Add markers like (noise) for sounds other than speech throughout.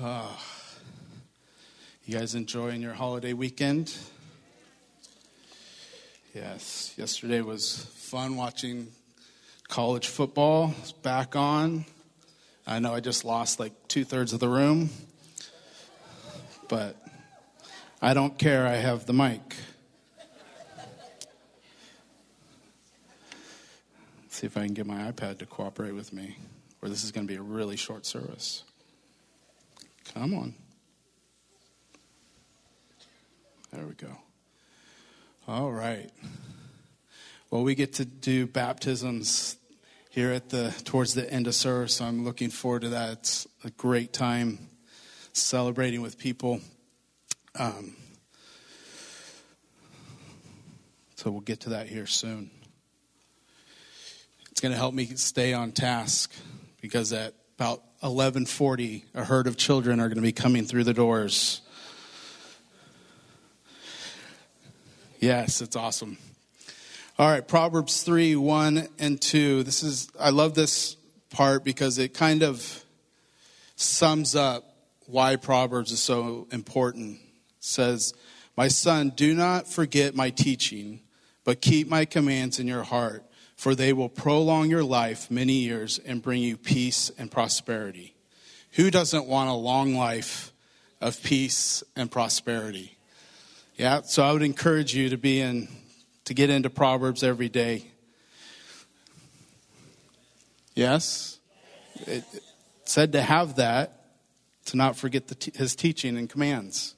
Uh, you guys enjoying your holiday weekend? Yes, yesterday was fun watching college football. It's back on. I know I just lost like two thirds of the room, but I don't care. I have the mic. see if I can get my iPad to cooperate with me, or this is going to be a really short service. Come on. There we go. All right. Well, we get to do baptisms here at the towards the end of service. So I'm looking forward to that. It's a great time celebrating with people. Um, so we'll get to that here soon. It's going to help me stay on task because at about 11:40, a herd of children are going to be coming through the doors. Yes, it's awesome. All right, Proverbs 3 1 and 2. This is, I love this part because it kind of sums up why Proverbs is so important. It says, My son, do not forget my teaching, but keep my commands in your heart, for they will prolong your life many years and bring you peace and prosperity. Who doesn't want a long life of peace and prosperity? Yeah, so I would encourage you to be in, to get into Proverbs every day. Yes? It said to have that, to not forget t- his teaching and commands.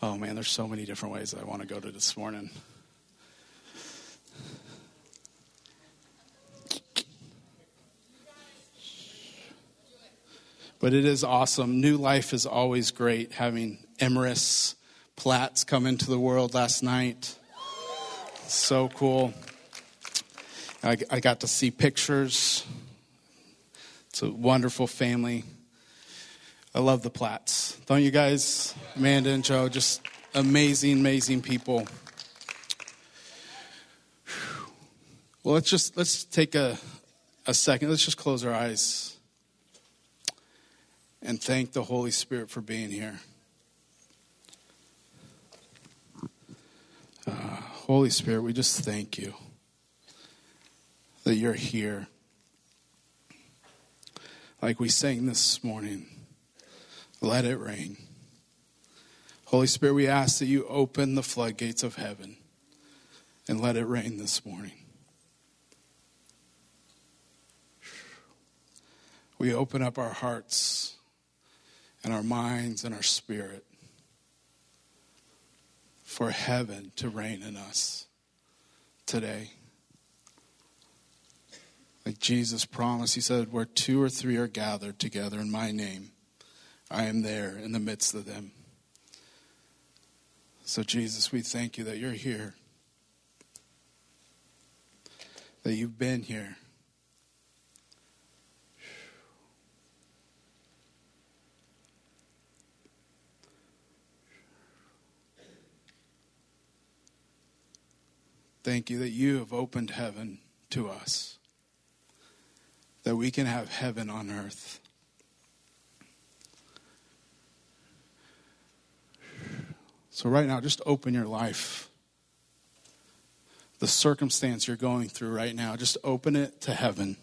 Oh man, there's so many different ways I want to go to this morning. But it is awesome. New life is always great having Emrys Platts come into the world last night. So cool. I, I got to see pictures. It's a wonderful family. I love the Platts. Don't you guys? Amanda and Joe, just amazing, amazing people. Well, let's just let's take a, a second. Let's just close our eyes and thank the Holy Spirit for being here. Uh, Holy Spirit, we just thank you that you're here. Like we sang this morning, let it rain. Holy Spirit, we ask that you open the floodgates of heaven and let it rain this morning. We open up our hearts and our minds and our spirit for heaven to reign in us today. Like Jesus promised, he said, Where two or three are gathered together in my name, I am there in the midst of them. So, Jesus, we thank you that you're here, that you've been here. Thank you that you have opened heaven to us, that we can have heaven on earth. So, right now, just open your life. The circumstance you're going through right now, just open it to heaven.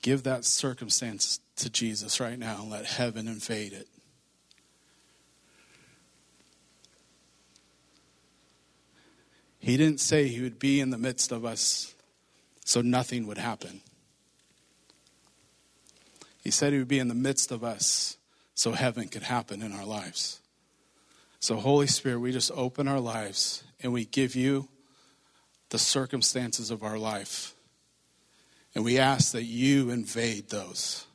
Give that circumstance to Jesus right now and let heaven invade it. He didn't say he would be in the midst of us so nothing would happen. He said he would be in the midst of us so heaven could happen in our lives. So, Holy Spirit, we just open our lives and we give you the circumstances of our life. And we ask that you invade those,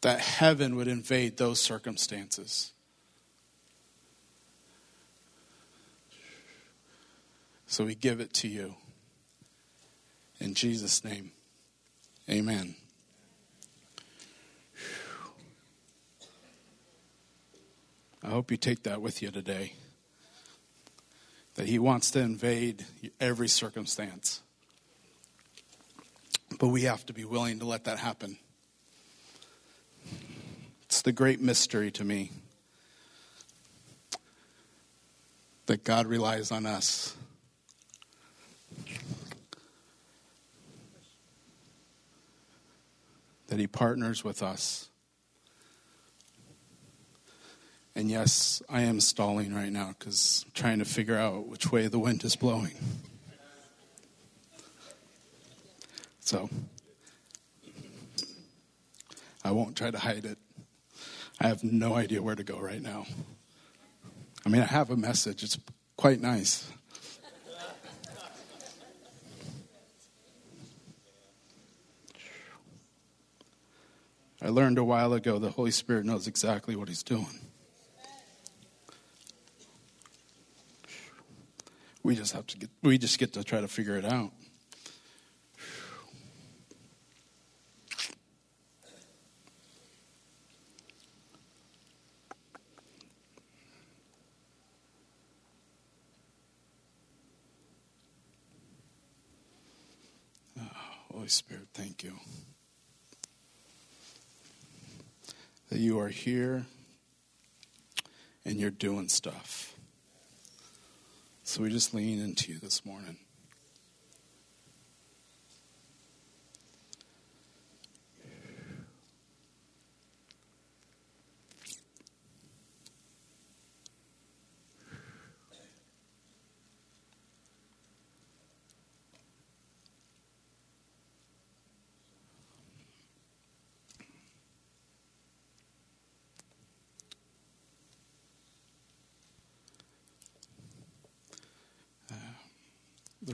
that heaven would invade those circumstances. So we give it to you. In Jesus' name, amen. I hope you take that with you today. That He wants to invade every circumstance. But we have to be willing to let that happen. It's the great mystery to me that God relies on us. That He partners with us. And yes, I am stalling right now because I'm trying to figure out which way the wind is blowing. So, I won't try to hide it. I have no idea where to go right now. I mean, I have a message, it's quite nice. I learned a while ago the Holy Spirit knows exactly what He's doing. We just have to get, we just get to try to figure it out. Ah, Holy Spirit, thank you. That you are here and you're doing stuff. So we just lean into you this morning.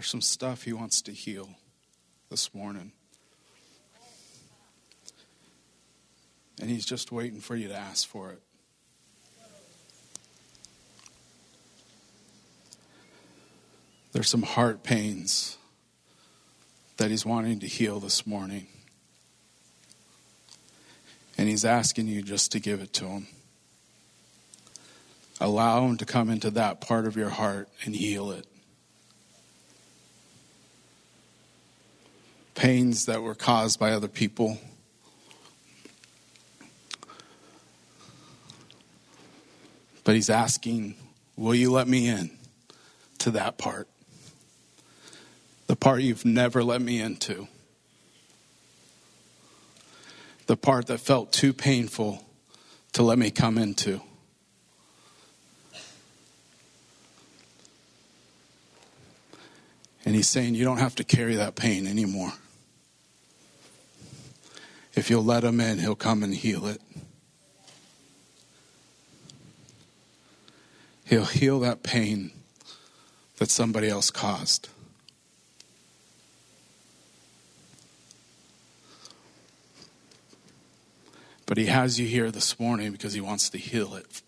There's some stuff He wants to heal this morning. And He's just waiting for you to ask for it. There's some heart pains that He's wanting to heal this morning. And He's asking you just to give it to Him. Allow Him to come into that part of your heart and heal it. Pains that were caused by other people. But he's asking, Will you let me in to that part? The part you've never let me into. The part that felt too painful to let me come into. And he's saying, You don't have to carry that pain anymore. If you'll let him in, he'll come and heal it. He'll heal that pain that somebody else caused. But he has you here this morning because he wants to heal it.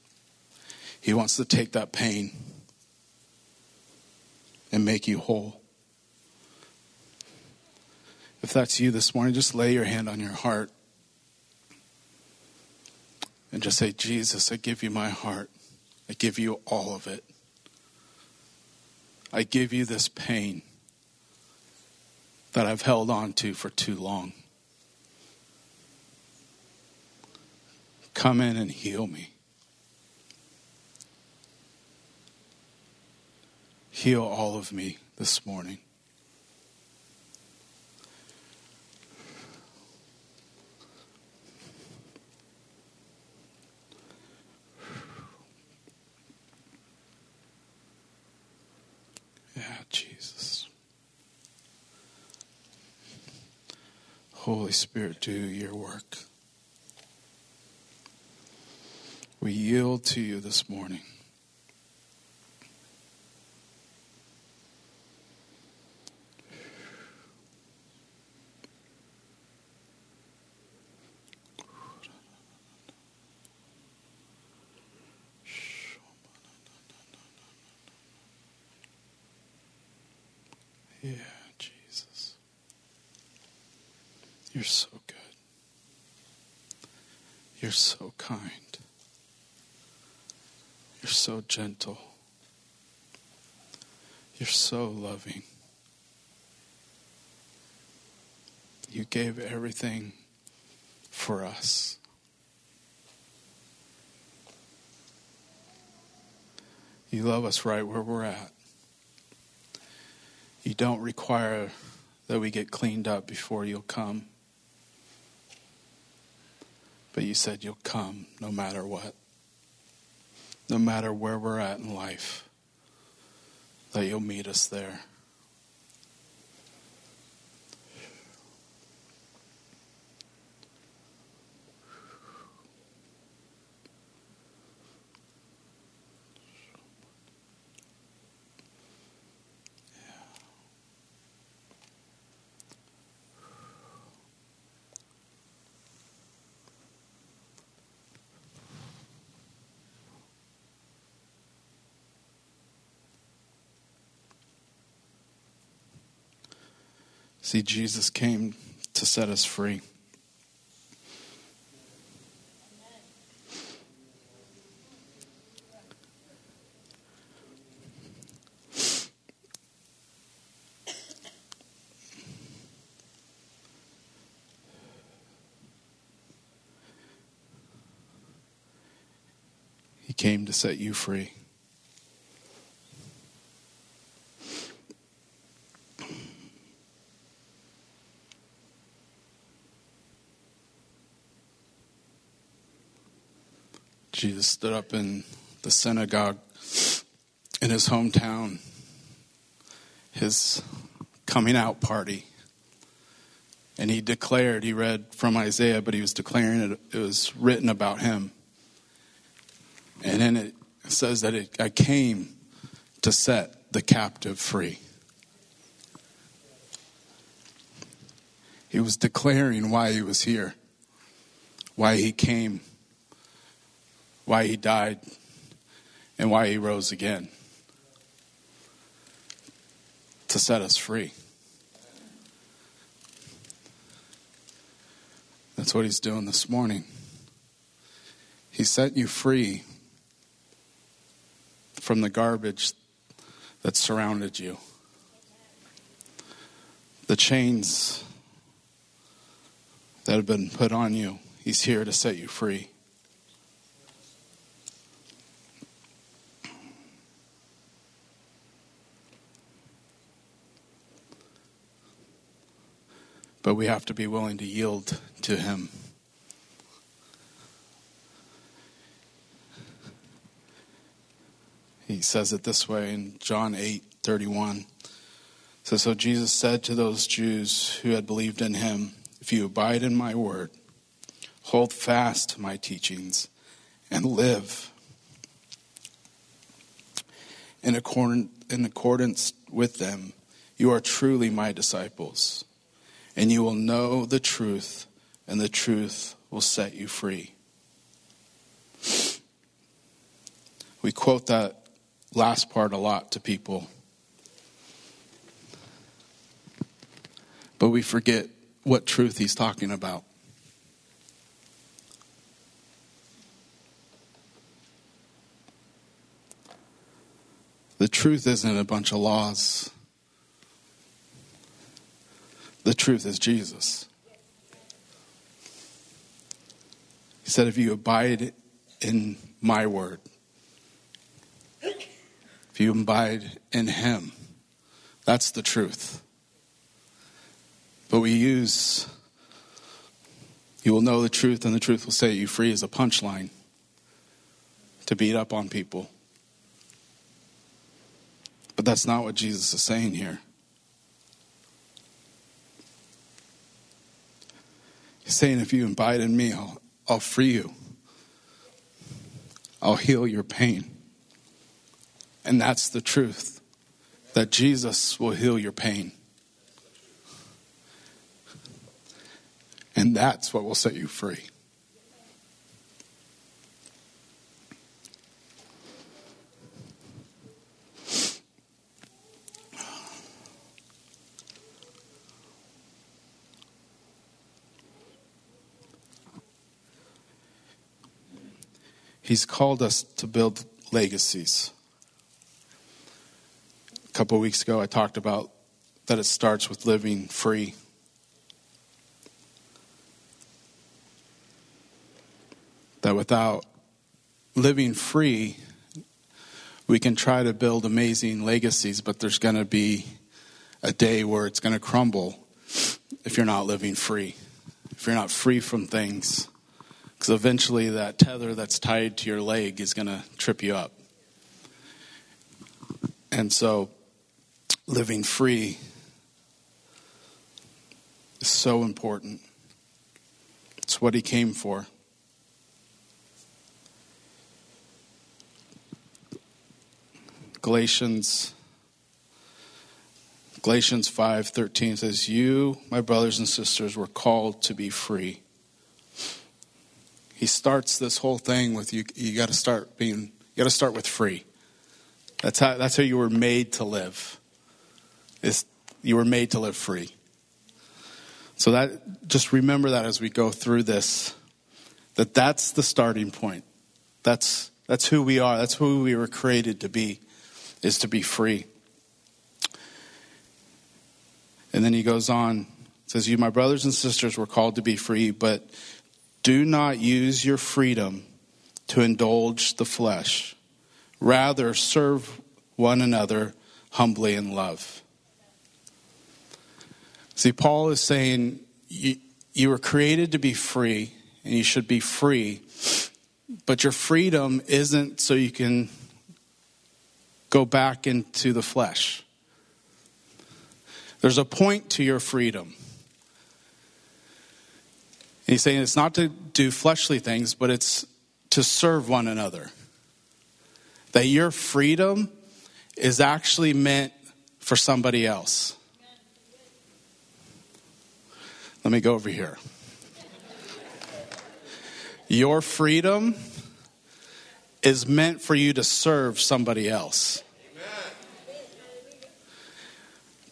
He wants to take that pain and make you whole. If that's you this morning, just lay your hand on your heart and just say, Jesus, I give you my heart. I give you all of it. I give you this pain that I've held on to for too long. Come in and heal me. Heal all of me this morning. Holy Spirit, do your work. We yield to you this morning. Yeah. You're so good. You're so kind. You're so gentle. You're so loving. You gave everything for us. You love us right where we're at. You don't require that we get cleaned up before you'll come. But you said you'll come no matter what, no matter where we're at in life, that you'll meet us there. See, Jesus came to set us free. He came to set you free. Jesus stood up in the synagogue in his hometown, his coming out party. And he declared, he read from Isaiah, but he was declaring it, it was written about him. And then it says that it, I came to set the captive free. He was declaring why he was here, why he came why he died, and why he rose again to set us free. That's what he's doing this morning. He set you free from the garbage that surrounded you, the chains that have been put on you. He's here to set you free. But we have to be willing to yield to Him. He says it this way in John 8 31. So, so Jesus said to those Jews who had believed in him, If you abide in my word, hold fast to my teachings, and live in in accordance with them, you are truly my disciples and you will know the truth, and the truth will set you free. We quote that last part a lot to people, but we forget what truth he's talking about. The truth isn't a bunch of laws. The truth is Jesus. He said, If you abide in my word, if you abide in him, that's the truth. But we use, you will know the truth, and the truth will set you free as a punchline to beat up on people. But that's not what Jesus is saying here. He's saying, if you abide in me, I'll, I'll free you. I'll heal your pain. And that's the truth that Jesus will heal your pain. And that's what will set you free. He's called us to build legacies. A couple weeks ago, I talked about that it starts with living free. That without living free, we can try to build amazing legacies, but there's going to be a day where it's going to crumble if you're not living free, if you're not free from things. Because eventually, that tether that's tied to your leg is going to trip you up. And so, living free is so important. It's what he came for. Galatians Galatians 5:13 says, "You, my brothers and sisters, were called to be free." He starts this whole thing with you you got to start being you got to start with free. That's how that's how you were made to live. Is you were made to live free. So that just remember that as we go through this that that's the starting point. That's that's who we are. That's who we were created to be is to be free. And then he goes on, says, You, my brothers and sisters, were called to be free, but do not use your freedom to indulge the flesh. Rather, serve one another humbly in love. See, Paul is saying you, you were created to be free, and you should be free, but your freedom isn't so you can go back into the flesh. There's a point to your freedom. He's saying it's not to do fleshly things, but it's to serve one another. That your freedom is actually meant for somebody else. Let me go over here. Your freedom is meant for you to serve somebody else.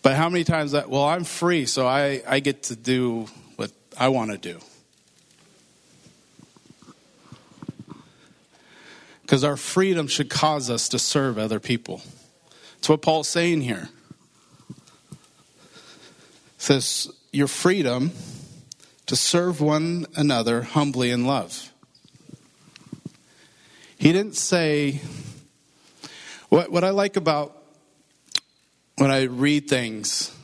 But how many times that, well, I'm free, so I, I get to do what I want to do. Because our freedom should cause us to serve other people. That's what Paul's saying here. It says, Your freedom to serve one another humbly in love. He didn't say, what, what I like about when I read things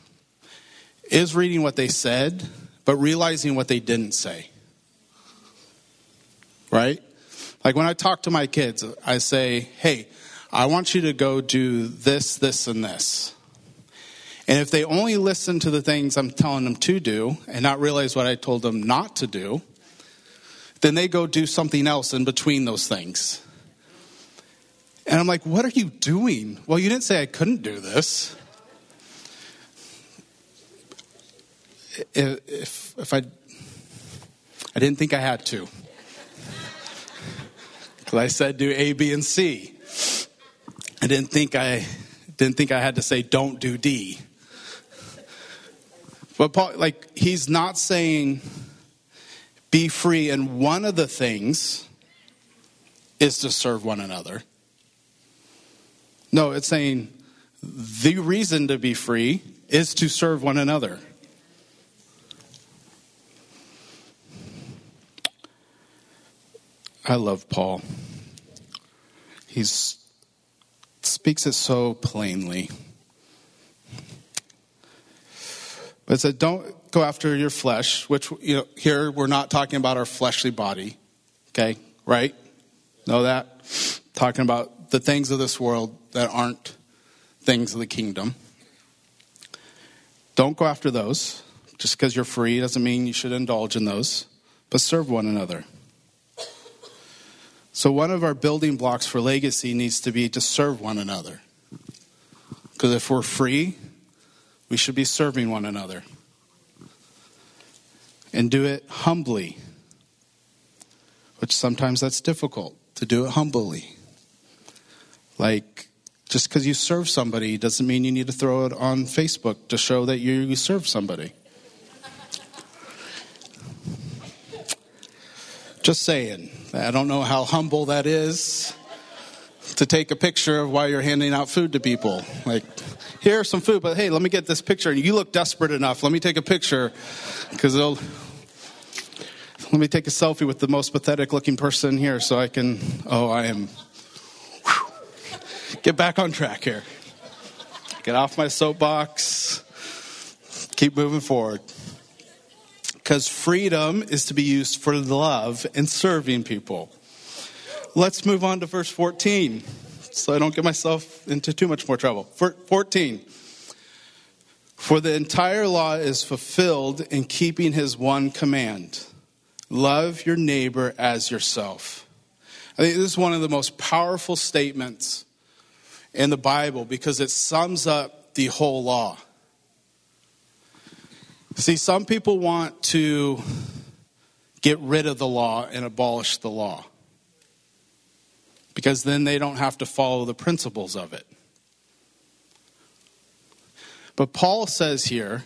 is reading what they said, but realizing what they didn't say. Right? Like when I talk to my kids, I say, hey, I want you to go do this, this, and this. And if they only listen to the things I'm telling them to do and not realize what I told them not to do, then they go do something else in between those things. And I'm like, what are you doing? Well, you didn't say I couldn't do this. if, if I, I didn't think I had to. Because I said do A, B, and C. I didn't think I didn't think I had to say don't do D. But Paul, like, he's not saying be free, and one of the things is to serve one another. No, it's saying the reason to be free is to serve one another. I love Paul. He speaks it so plainly. But it said, don't go after your flesh, which, you know, here we're not talking about our fleshly body. Okay? Right? Know that? Talking about the things of this world that aren't things of the kingdom. Don't go after those. Just because you're free doesn't mean you should indulge in those, but serve one another. So, one of our building blocks for legacy needs to be to serve one another. Because if we're free, we should be serving one another. And do it humbly, which sometimes that's difficult to do it humbly. Like, just because you serve somebody doesn't mean you need to throw it on Facebook to show that you serve somebody. Just saying. I don't know how humble that is to take a picture of while you're handing out food to people. Like, here's some food, but hey, let me get this picture. And You look desperate enough. Let me take a picture because it'll. Let me take a selfie with the most pathetic looking person here so I can. Oh, I am. Whew, get back on track here. Get off my soapbox. Keep moving forward. Because freedom is to be used for love and serving people. Let's move on to verse 14 so I don't get myself into too much more trouble. 14. For the entire law is fulfilled in keeping his one command love your neighbor as yourself. I think this is one of the most powerful statements in the Bible because it sums up the whole law. See, some people want to get rid of the law and abolish the law because then they don't have to follow the principles of it. But Paul says here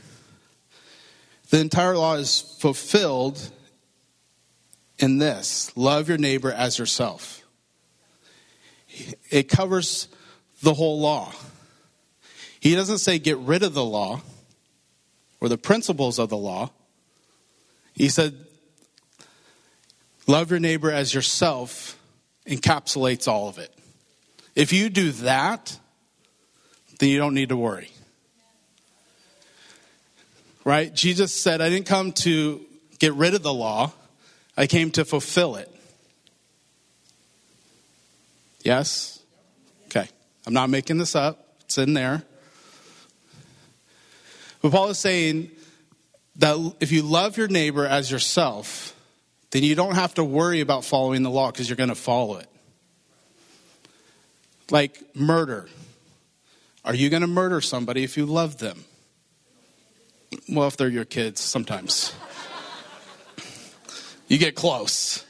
the entire law is fulfilled in this love your neighbor as yourself. It covers the whole law. He doesn't say get rid of the law or the principles of the law. He said, love your neighbor as yourself encapsulates all of it. If you do that, then you don't need to worry. Right? Jesus said, I didn't come to get rid of the law, I came to fulfill it. Yes? Okay. I'm not making this up, it's in there. But Paul is saying that if you love your neighbor as yourself, then you don't have to worry about following the law because you're going to follow it. Like murder. Are you going to murder somebody if you love them? Well, if they're your kids, sometimes. you get close.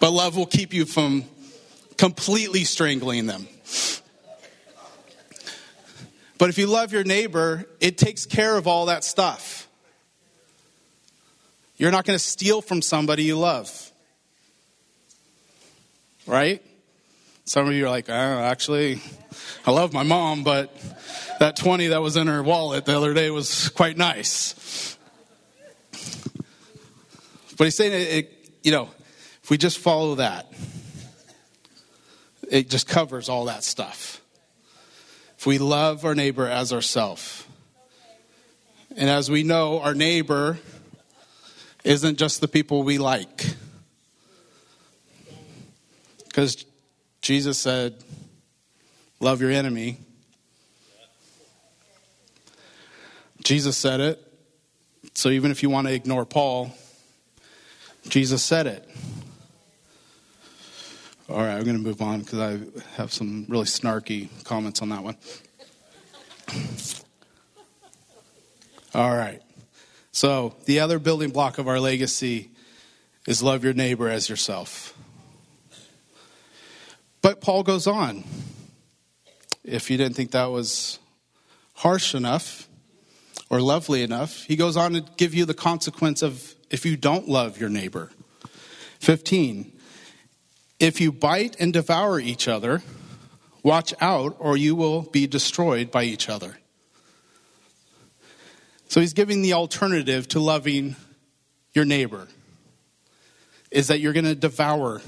But love will keep you from completely strangling them. But if you love your neighbor, it takes care of all that stuff. You're not going to steal from somebody you love. Right? Some of you are like, oh, actually, I love my mom, but that 20 that was in her wallet the other day was quite nice. But he's saying, it, it, you know, if we just follow that, it just covers all that stuff we love our neighbor as ourself. And as we know, our neighbor isn't just the people we like. Because Jesus said, Love your enemy. Jesus said it. So even if you want to ignore Paul, Jesus said it. All right, I'm going to move on because I have some really snarky comments on that one. All right. So, the other building block of our legacy is love your neighbor as yourself. But Paul goes on. If you didn't think that was harsh enough or lovely enough, he goes on to give you the consequence of if you don't love your neighbor. 15. If you bite and devour each other, watch out, or you will be destroyed by each other. So he's giving the alternative to loving your neighbor is that you're going to devour,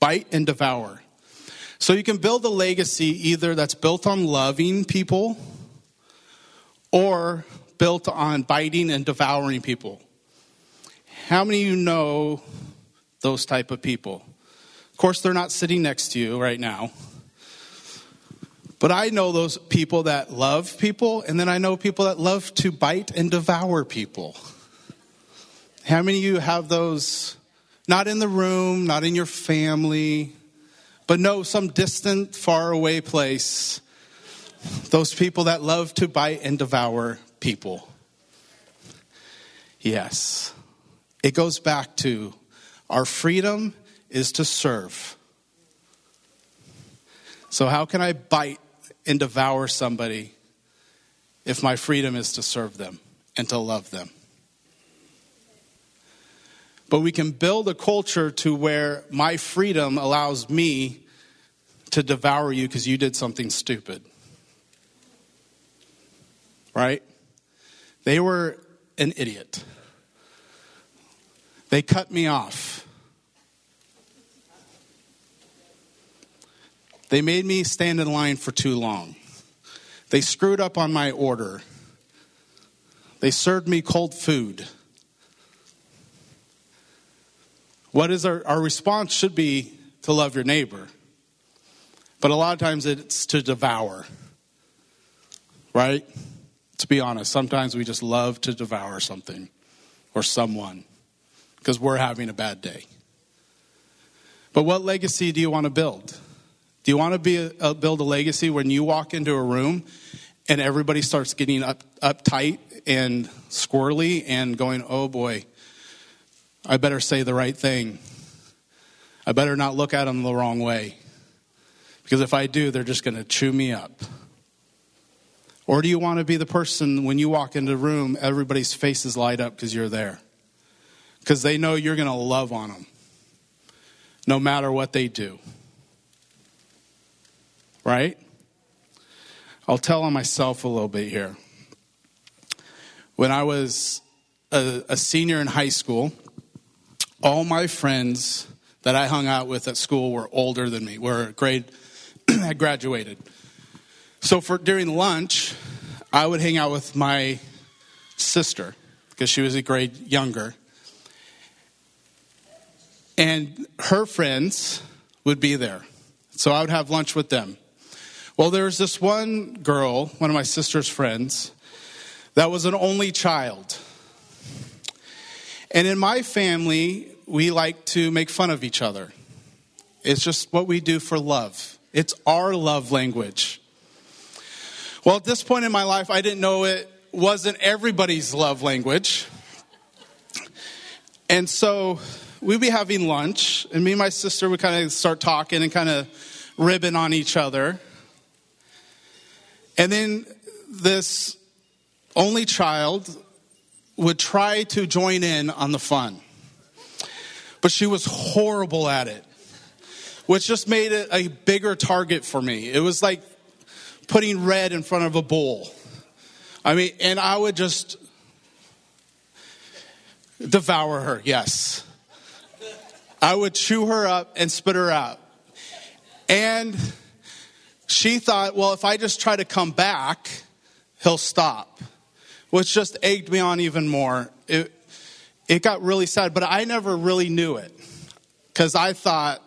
bite and devour. So you can build a legacy either that's built on loving people or built on biting and devouring people. How many of you know those type of people? Of course, they're not sitting next to you right now. But I know those people that love people, and then I know people that love to bite and devour people. How many of you have those, not in the room, not in your family, but no, some distant, far away place? Those people that love to bite and devour people. Yes. It goes back to our freedom is to serve. So, how can I bite and devour somebody if my freedom is to serve them and to love them? But we can build a culture to where my freedom allows me to devour you because you did something stupid. Right? They were an idiot. They cut me off. They made me stand in line for too long. They screwed up on my order. They served me cold food. What is our, our response should be to love your neighbor. But a lot of times it's to devour. Right? To be honest, sometimes we just love to devour something or someone because we're having a bad day. But what legacy do you want to build? Do you want to be a, a, build a legacy when you walk into a room and everybody starts getting up uptight and squirrely and going, "Oh boy, I better say the right thing. I better not look at them the wrong way. Because if I do, they're just going to chew me up." Or do you want to be the person when you walk into a room, everybody's faces light up because you're there? Because they know you're going to love on them no matter what they do. Right? I'll tell on myself a little bit here. When I was a, a senior in high school, all my friends that I hung out with at school were older than me, were grade, (clears throat) had graduated. So for during lunch, I would hang out with my sister because she was a grade younger. And her friends would be there. So I would have lunch with them. Well, there was this one girl, one of my sister's friends, that was an only child. And in my family, we like to make fun of each other. It's just what we do for love. It's our love language. Well, at this point in my life, I didn't know it wasn't everybody's love language. And so we'd be having lunch, and me and my sister would kind of start talking and kind of ribbing on each other. And then this only child would try to join in on the fun. But she was horrible at it, which just made it a bigger target for me. It was like putting red in front of a bull. I mean, and I would just devour her, yes. I would chew her up and spit her out. And she thought, well, if I just try to come back, he'll stop, which just egged me on even more. It, it got really sad, but I never really knew it because I thought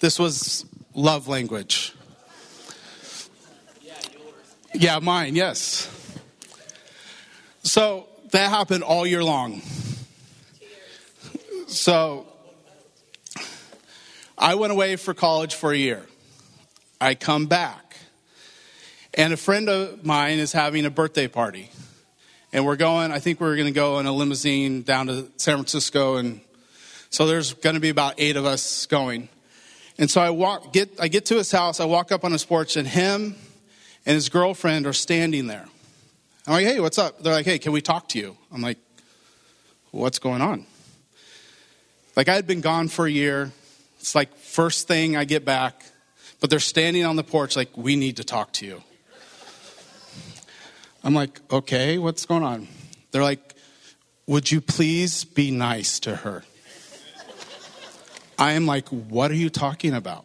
this was love language. Yeah, mine, yes. So that happened all year long. So I went away for college for a year. I come back, and a friend of mine is having a birthday party. And we're going, I think we're going to go in a limousine down to San Francisco. And so there's going to be about eight of us going. And so I walk, get, I get to his house, I walk up on his porch, and him and his girlfriend are standing there. I'm like, hey, what's up? They're like, hey, can we talk to you? I'm like, what's going on? Like, I had been gone for a year. It's like first thing I get back, but they're standing on the porch, like, we need to talk to you. I'm like, okay, what's going on? They're like, would you please be nice to her? I am like, what are you talking about?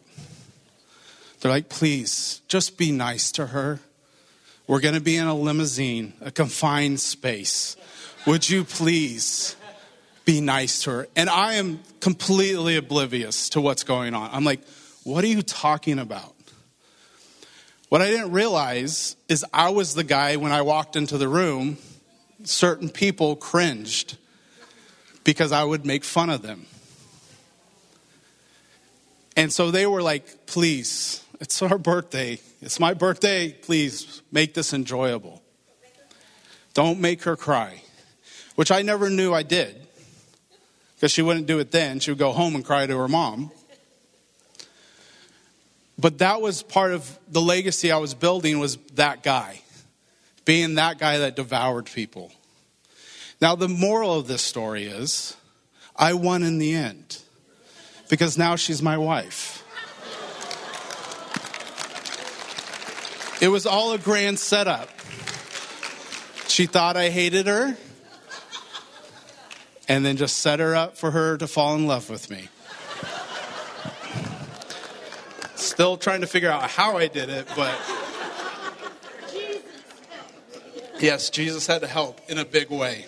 They're like, please, just be nice to her. We're going to be in a limousine, a confined space. Would you please be nice to her? And I am completely oblivious to what's going on. I'm like, what are you talking about? What I didn't realize is I was the guy when I walked into the room, certain people cringed because I would make fun of them. And so they were like, please, it's our birthday. It's my birthday. Please make this enjoyable. Don't make her cry, which I never knew I did because she wouldn't do it then. She would go home and cry to her mom. But that was part of the legacy I was building was that guy, being that guy that devoured people. Now, the moral of this story is I won in the end because now she's my wife. It was all a grand setup. She thought I hated her, and then just set her up for her to fall in love with me. Still trying to figure out how I did it, but yes, Jesus had to help in a big way.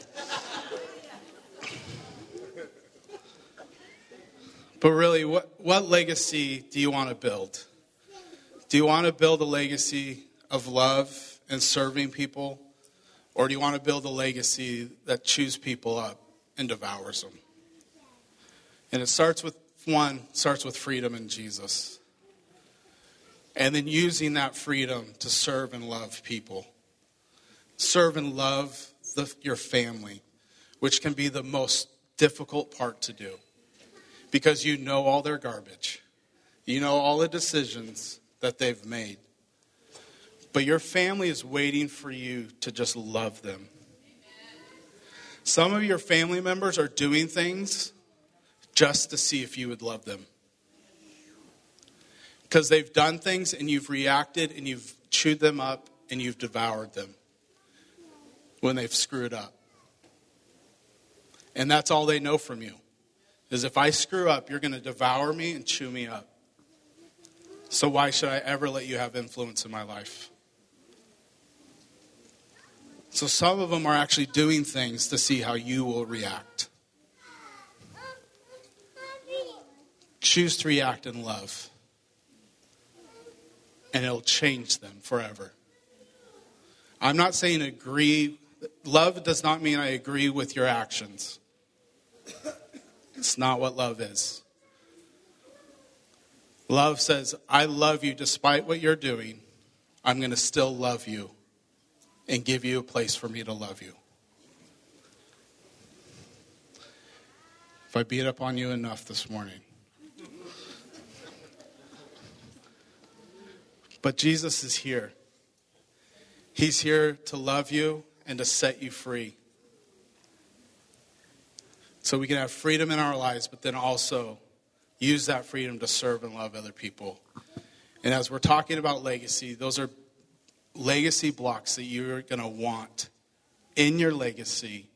But really, what, what legacy do you want to build? Do you want to build a legacy of love and serving people? Or do you want to build a legacy that chews people up and devours them? And it starts with one, starts with freedom in Jesus. And then using that freedom to serve and love people. Serve and love the, your family, which can be the most difficult part to do because you know all their garbage. You know all the decisions that they've made. But your family is waiting for you to just love them. Some of your family members are doing things just to see if you would love them. Because they've done things and you've reacted and you've chewed them up and you've devoured them when they've screwed up. And that's all they know from you is if I screw up, you're going to devour me and chew me up. So why should I ever let you have influence in my life? So some of them are actually doing things to see how you will react. Choose to react in love, and it'll change them forever. I'm not saying agree. Love does not mean I agree with your actions. It's not what love is. Love says, I love you despite what you're doing. I'm going to still love you and give you a place for me to love you. If I beat up on you enough this morning. But Jesus is here. He's here to love you and to set you free. So we can have freedom in our lives, but then also use that freedom to serve and love other people. And as we're talking about legacy, those are legacy blocks that you're going to want in your legacy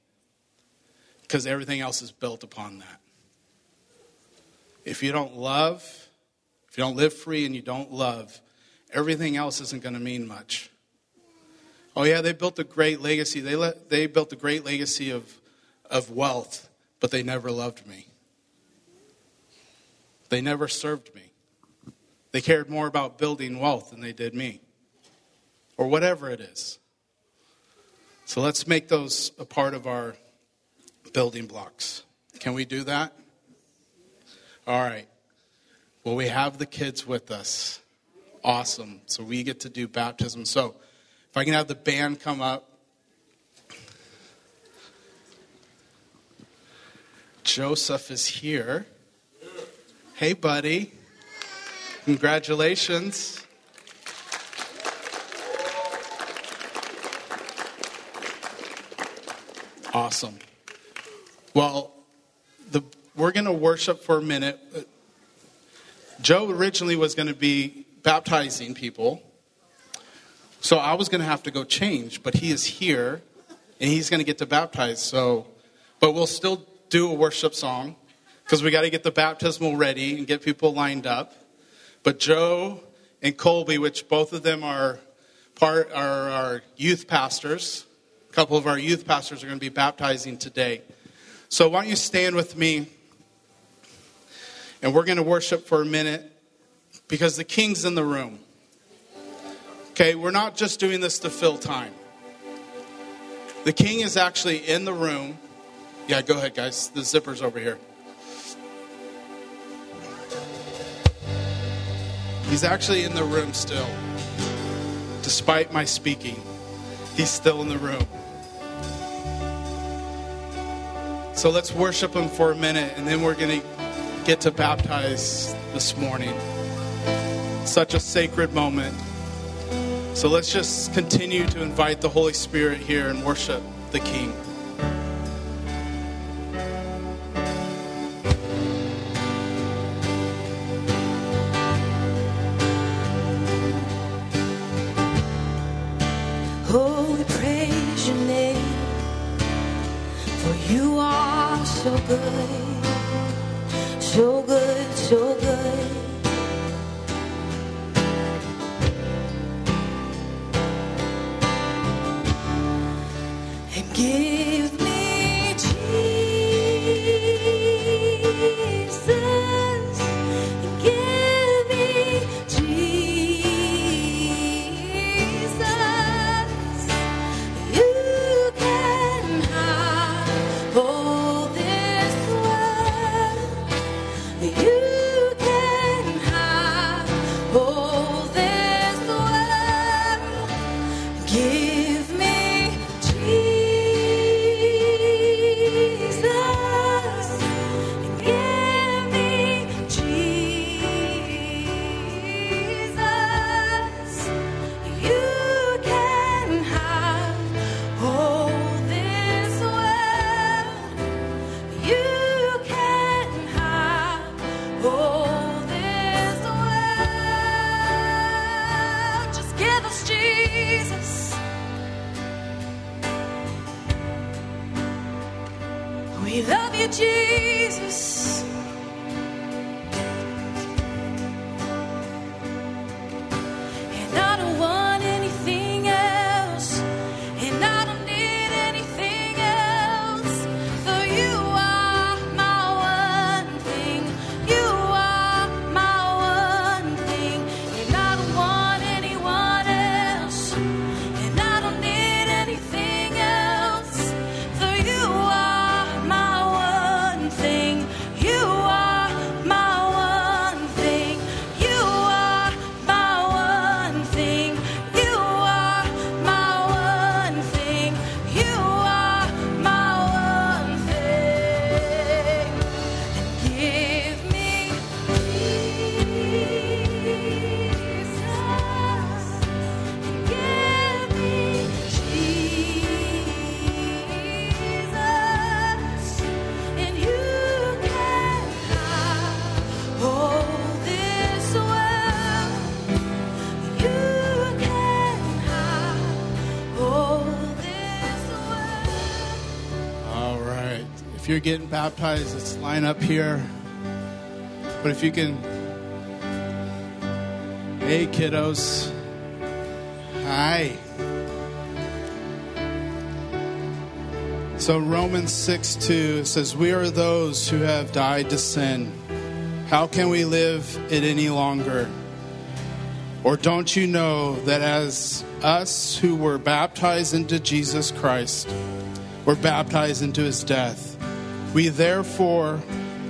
because everything else is built upon that. If you don't love, if you don't live free and you don't love, everything else isn't going to mean much. Oh, yeah, they built a great legacy. They, let, they built a great legacy of, of wealth but they never loved me. They never served me. They cared more about building wealth than they did me, or whatever it is. So let's make those a part of our building blocks. Can we do that? All right. Well, we have the kids with us. Awesome. So we get to do baptism. So if I can have the band come up. Joseph is here. Hey, buddy. Congratulations. Awesome. Well, the, we're going to worship for a minute. Joe originally was going to be baptizing people. So I was going to have to go change, but he is here and he's going to get to baptize. So, but we'll still do a worship song because we got to get the baptismal ready and get people lined up. But Joe and Colby, which both of them are part are our youth pastors, a couple of our youth pastors are going to be baptizing today. So why don't you stand with me? And we're going to worship for a minute because the king's in the room. Okay, we're not just doing this to fill time. The king is actually in the room yeah, go ahead, guys. The zipper's over here. He's actually in the room still. Despite my speaking, he's still in the room. So let's worship him for a minute, and then we're going to get to baptize this morning. Such a sacred moment. So let's just continue to invite the Holy Spirit here and worship the King. Oh, Holy praise your name. For you are are so good, so good, you're getting baptized, let's line up here. But if you can. Hey, kiddos. Hi. So, Romans 6 2 says, We are those who have died to sin. How can we live it any longer? Or don't you know that as us who were baptized into Jesus Christ, were baptized into his death. We therefore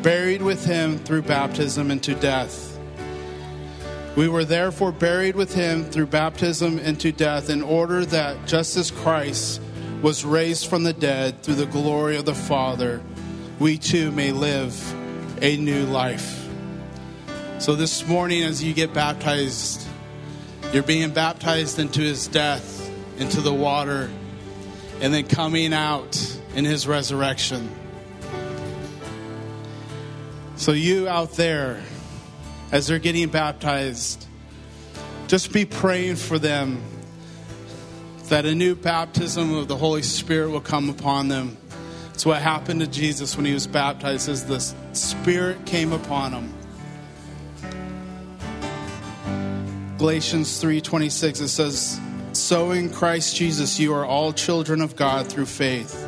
buried with him through baptism into death. We were therefore buried with him through baptism into death in order that just as Christ was raised from the dead through the glory of the Father, we too may live a new life. So this morning, as you get baptized, you're being baptized into his death, into the water, and then coming out in his resurrection. So, you out there, as they're getting baptized, just be praying for them that a new baptism of the Holy Spirit will come upon them. It's what happened to Jesus when he was baptized, as the Spirit came upon him. Galatians 3:26 it says so in Christ Jesus you are all children of God through faith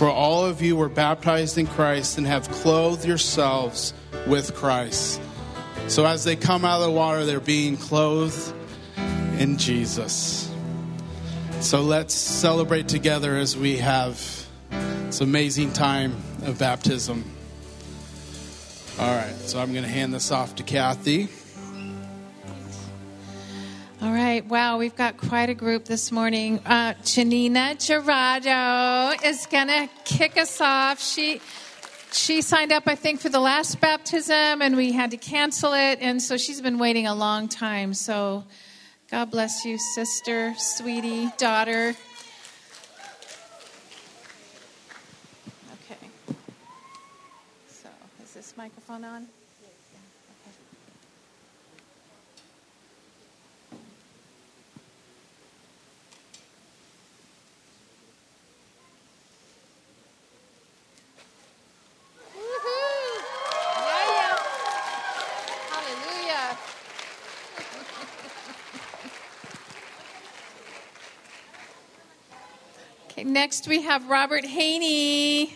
for all of you were baptized in Christ and have clothed yourselves with Christ. So as they come out of the water they're being clothed in Jesus. So let's celebrate together as we have this amazing time of baptism. All right so I'm going to hand this off to Kathy All right. Wow, we've got quite a group this morning. Uh, Janina Gerardo is going to kick us off. She she signed up, I think, for the last baptism, and we had to cancel it, and so she's been waiting a long time. So, God bless you, sister, sweetie, daughter. Okay. So, is this microphone on? Next we have Robert Haney.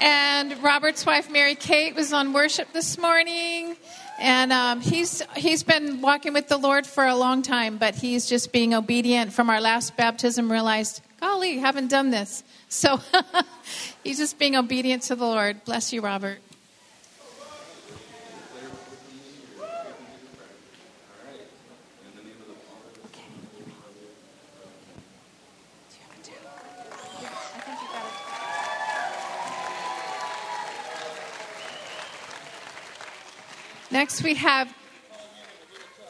And Robert's wife, Mary Kate, was on worship this morning. And um, he's, he's been walking with the Lord for a long time, but he's just being obedient from our last baptism, realized, golly, haven't done this. So (laughs) he's just being obedient to the Lord. Bless you, Robert. Next, we have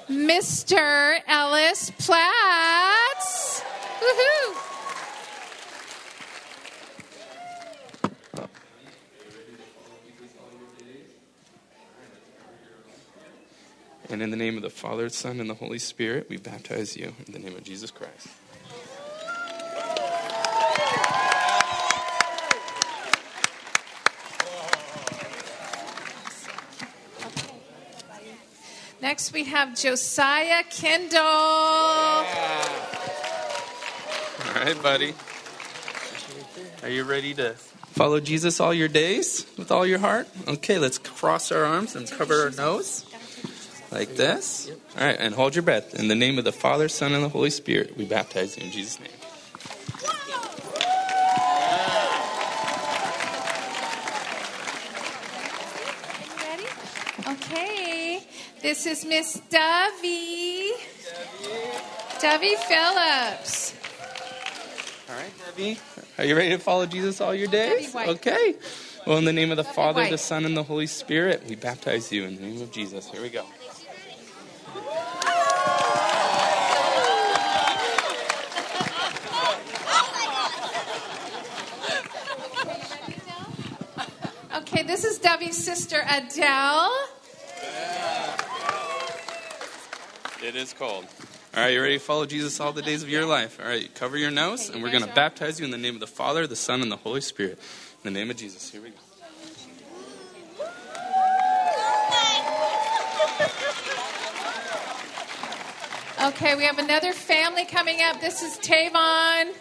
Mr. Ellis Platts. Woohoo! And in the name of the Father, Son, and the Holy Spirit, we baptize you in the name of Jesus Christ. Next, we have Josiah Kendall. All right, buddy. Are you ready to follow Jesus all your days with all your heart? Okay, let's cross our arms and cover our nose like this. All right, and hold your breath. In the name of the Father, Son, and the Holy Spirit, we baptize you in Jesus' name. This is Miss Dovey. Dovey Phillips. All right, Debbie. Are you ready to follow Jesus all your days? Okay. Well, in the name of the Debbie Father, White. the Son, and the Holy Spirit, we baptize you in the name of Jesus. Here we go. Okay, this is Debbie's sister Adele. It is cold. All right, you ready to follow Jesus all the days of your life? All right, cover your nose, and we're going to baptize you in the name of the Father, the Son, and the Holy Spirit. In the name of Jesus. Here we go. Okay, we have another family coming up. This is Tavon.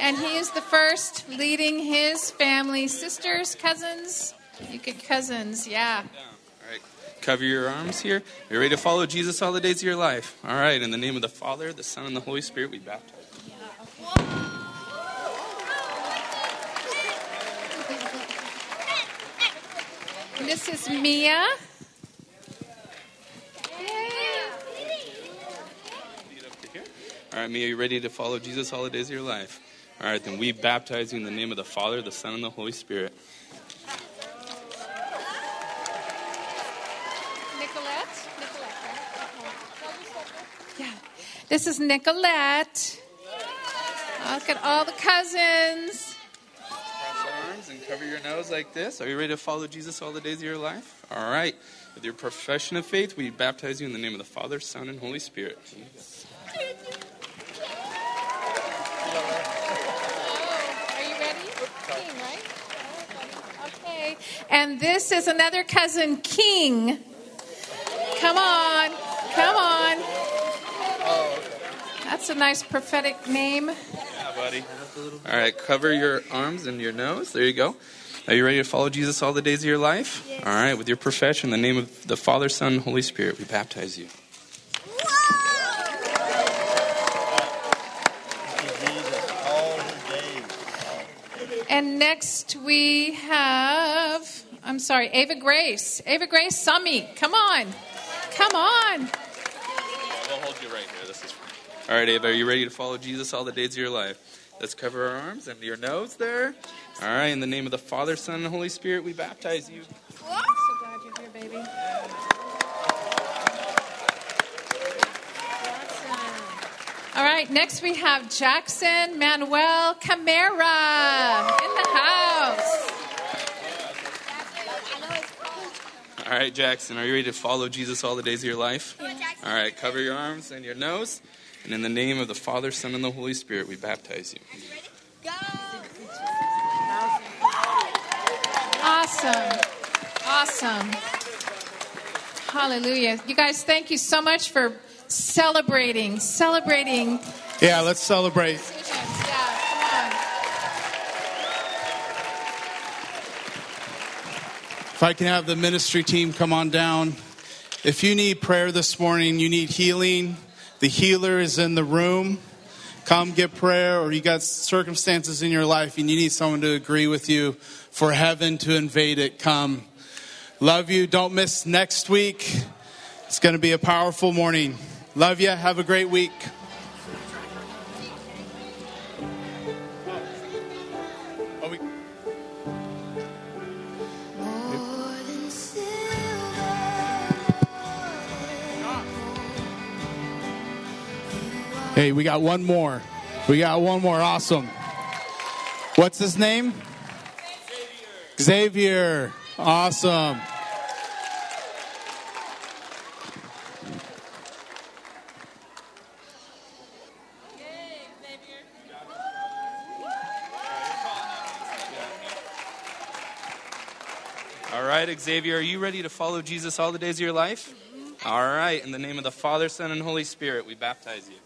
And he is the first leading his family. Sisters, cousins? You could cousins, yeah. Down. All right, cover your arms here. Are you ready to follow Jesus all the days of your life? All right, in the name of the Father, the Son, and the Holy Spirit, we baptize. This is Mia. Lead up to here. All right, Mia, you ready to follow Jesus all the days of your life? All right, then we baptize you in the name of the Father, the Son, and the Holy Spirit. Nicolette? Nicolette, right? Yeah. This is Nicolette. Look at all the cousins. Cross your arms and cover your nose like this. Are you ready to follow Jesus all the days of your life? All right. With your profession of faith, we baptize you in the name of the Father, Son, and Holy Spirit. Oh, are you ready? King, right? Okay. And this is another cousin, King. Come on. Come on. That's a nice prophetic name. Yeah, buddy. All right, cover your arms and your nose. There you go. Are you ready to follow Jesus all the days of your life? All right, with your profession, in the name of the Father, Son, and Holy Spirit, we baptize you. And next we have, I'm sorry, Ava Grace. Ava Grace Summy. Come on. Come on. We'll hold you right here. This is. All right, Ava, are you ready to follow Jesus all the days of your life? Let's cover our arms and your nose there. All right, in the name of the Father, Son, and Holy Spirit, we baptize you. I'm So glad you're here, baby. Awesome. All right, next we have Jackson Manuel Camara in the house. All right, Jackson, are you ready to follow Jesus all the days of your life? All right, cover your arms and your nose. And in the name of the Father, Son, and the Holy Spirit, we baptize you. Go! Awesome. Awesome. Hallelujah. You guys, thank you so much for celebrating. Celebrating. Yeah, let's celebrate. If I can have the ministry team come on down. If you need prayer this morning, you need healing, the healer is in the room. Come get prayer, or you got circumstances in your life and you need someone to agree with you for heaven to invade it. Come. Love you. Don't miss next week. It's going to be a powerful morning. Love you. Have a great week. Hey, we got one more. We got one more. Awesome. What's his name? Xavier. Xavier. Awesome. All right, Xavier, are you ready to follow Jesus all the days of your life? Mm-hmm. All right, in the name of the Father, Son, and Holy Spirit, we baptize you.